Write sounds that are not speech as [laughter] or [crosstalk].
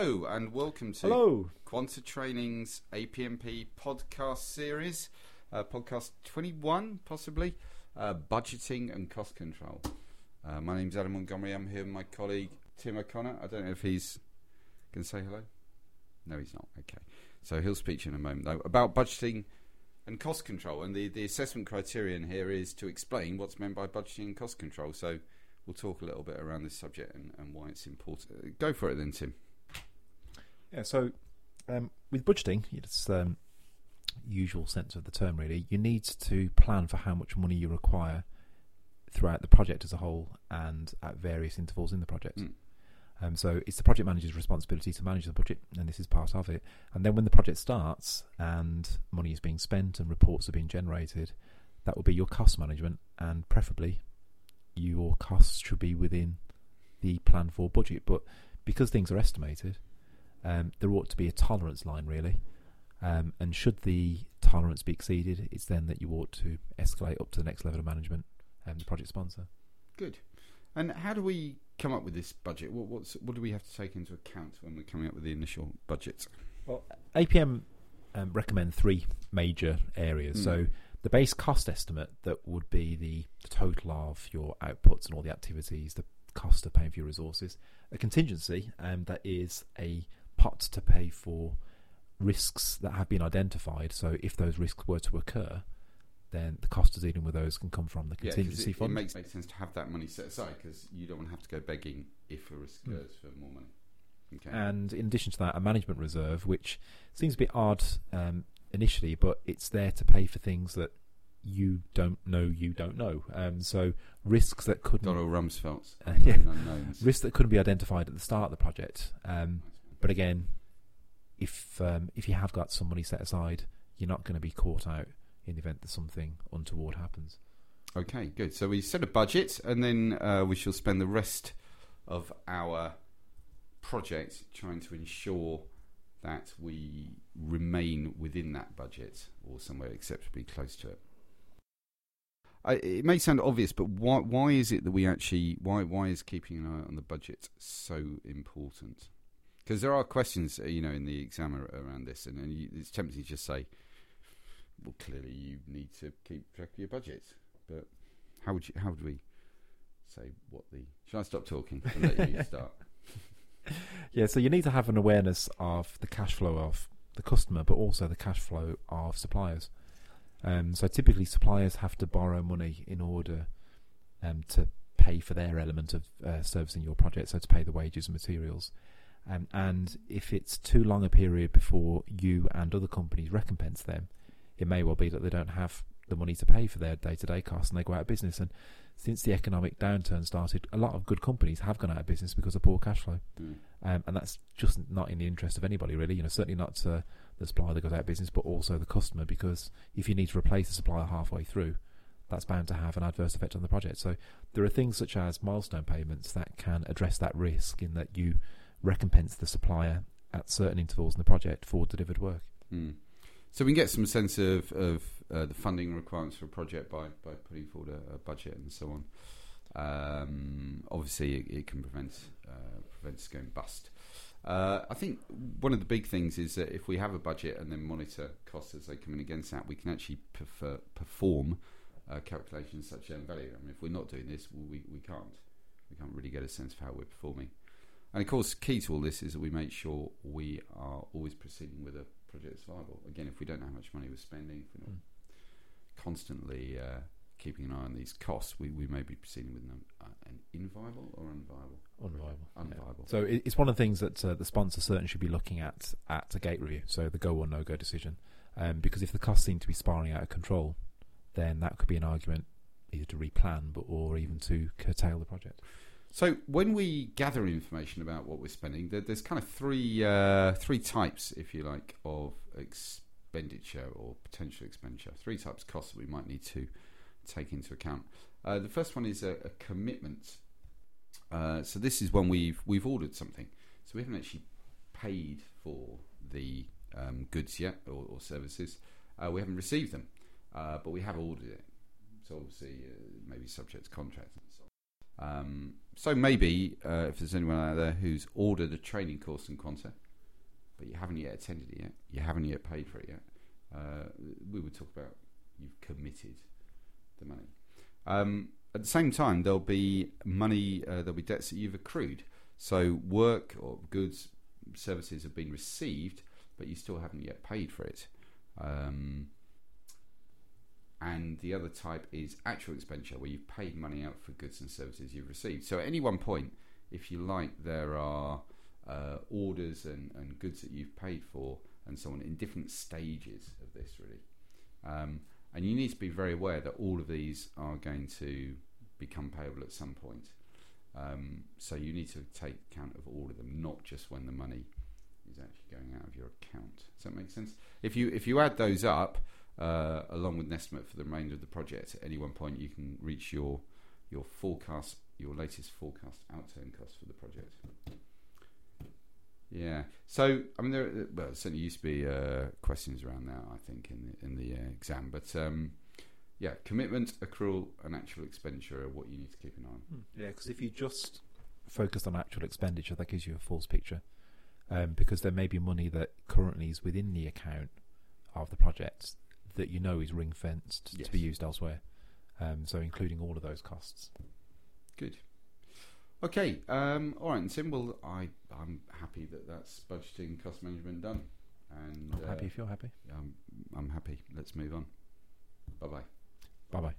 Hello and welcome to Hello. Quanta Training's APMP podcast series, uh, podcast 21 possibly, uh, budgeting and cost control. Uh, my name's Adam Montgomery. I'm here with my colleague Tim O'Connor. I don't know if he's going to say hello. No, he's not. Okay, so he'll speak in a moment though about budgeting and cost control. And the the assessment criterion here is to explain what's meant by budgeting and cost control. So we'll talk a little bit around this subject and, and why it's important. Go for it then, Tim. Yeah, so um, with budgeting, it's um, usual sense of the term really. You need to plan for how much money you require throughout the project as a whole and at various intervals in the project. Mm. Um, so it's the project manager's responsibility to manage the budget, and this is part of it. And then when the project starts and money is being spent and reports are being generated, that will be your cost management, and preferably your costs should be within the plan for budget. But because things are estimated, um, there ought to be a tolerance line really. Um, and should the tolerance be exceeded, it's then that you ought to escalate up to the next level of management and the project sponsor. Good. And how do we come up with this budget? What, what's what do we have to take into account when we're coming up with the initial budget? Well, APM um, recommend three major areas. Mm. So the base cost estimate that would be the, the total of your outputs and all the activities, the cost of paying for your resources. A contingency um, that is a pot to pay for risks that have been identified. So if those risks were to occur, then the cost of dealing with those can come from the contingency it, it fund. makes, makes sense to have that money set aside because you don't want to have to go begging if a risk Mm. occurs for more money. Okay. and in addition to that, a management reserve, which seems a bit odd um, initially, but it's there to pay for things that you don't know you don't know. Um, so risks that couldn't Donald Rumsfeld's Uh, [laughs] yeah. unknowns. risks that couldn't be identified at the start of the project. Um, but again, if um, if you have got some money set aside, you're not going to be caught out in the event that something untoward happens. Okay, good. So we set a budget, and then uh, we shall spend the rest of our project trying to ensure that we remain within that budget or somewhere acceptably close to it. It may sound obvious, but why why is it that we actually why why is keeping an eye on the budget so important? Because there are questions, uh, you know, in the exam around this, and, and you, it's tempting to just say, "Well, clearly you need to keep track of your budget." But how would you? How would we say what the? Should I stop talking and let you start? [laughs] Yeah, so you need to have an awareness of the cash flow of the customer, but also the cash flow of suppliers. Um, so typically, suppliers have to borrow money in order um, to pay for their element of uh, servicing your project, so to pay the wages and materials. Um, and if it's too long a period before you and other companies recompense them, it may well be that they don't have the money to pay for their day-to-day costs and they go out of business. And since the economic downturn started, a lot of good companies have gone out of business because of poor cash flow Mm. um, and that's just not in the interest of anybody really. You know, certainly not uh, the supplier that goes out of business, but also the customer, because if you need to replace a supplier halfway through, that's bound to have an adverse effect on the project. So there are things such as milestone payments that can address that risk in that you recompense the supplier at certain intervals in the project for delivered work. Mm. So we can get some sense of of uh, the funding requirements for a project by by putting forward a, a budget and so on. Um, obviously, it, it can prevent uh, prevent going bust. Uh, I think one of the big things is that if we have a budget and then monitor costs as they come in against that, we can actually prefer, perform uh, calculations such as value. I mean, if we're not doing this, we we can't we can't really get a sense of how we're performing. And of course, key to all this is that we make sure we are always proceeding with a project that's viable. Again, if we don't know how much money we're spending, if we're not constantly uh, keeping an eye on these costs, we, we may be proceeding with an, uh, an inviable or unviable. Unviable. Unviable. So it's one of the things that uh, the sponsor certainly should be looking at at a gate review, so the go or no go decision. Um, because if the costs seem to be spiraling out of control, then that could be an argument either to replan, but or even to curtail the project. So when we gather information about what we're spending, there, there's kind of three uh, three types, if you like, of expenditure or potential expenditure. Three types of costs that we might need to take into account. Uh, the first one is a, a commitment. Uh, so this is when we've we've ordered something, so we haven't actually paid for the um, goods yet or, or services. Uh, we haven't received them, uh, but we have ordered it. So obviously, uh, maybe subject to contract and so on. Um, so maybe uh, if there's anyone out there who's ordered a training course in Quanta, but you haven't yet attended it yet, you haven't yet paid for it yet, uh, we would talk about you've committed the money. Um, at the same time, there'll be money, uh, there'll be debts that you've accrued. So work or goods, services have been received, but you still haven't yet paid for it. Um, and the other type is actual expenditure, where you've paid money out for goods and services you've received. So at any one point, if you like, there are uh, orders and, and goods that you've paid for and so on in different stages of this, really. Um, and you need to be very aware that all of these are going to become payable at some point. Um, so you need to take account of all of them, not just when the money is actually going out of your account. Does that make sense? If you if you add those up, uh, along with an estimate for the remainder of the project, at any one point you can reach your your forecast, your latest forecast outturn cost for the project. Yeah. So I mean, there well, certainly used to be uh, questions around that. I think in the, in the uh, exam, but um, yeah, commitment, accrual, and actual expenditure are what you need to keep an eye on. Yeah, because if you just focused on actual expenditure, that gives you a false picture. Um, because there may be money that currently is within the account of the project that you know is ring fenced Yes. to be used elsewhere. Um, so including all of those costs. Good. Okay. Um, all right, and Tim. Well, I I'm happy that that's budgeting, cost management done, and I'm happy if you're happy. I'm I'm happy. Let's move on. Bye bye. Bye bye.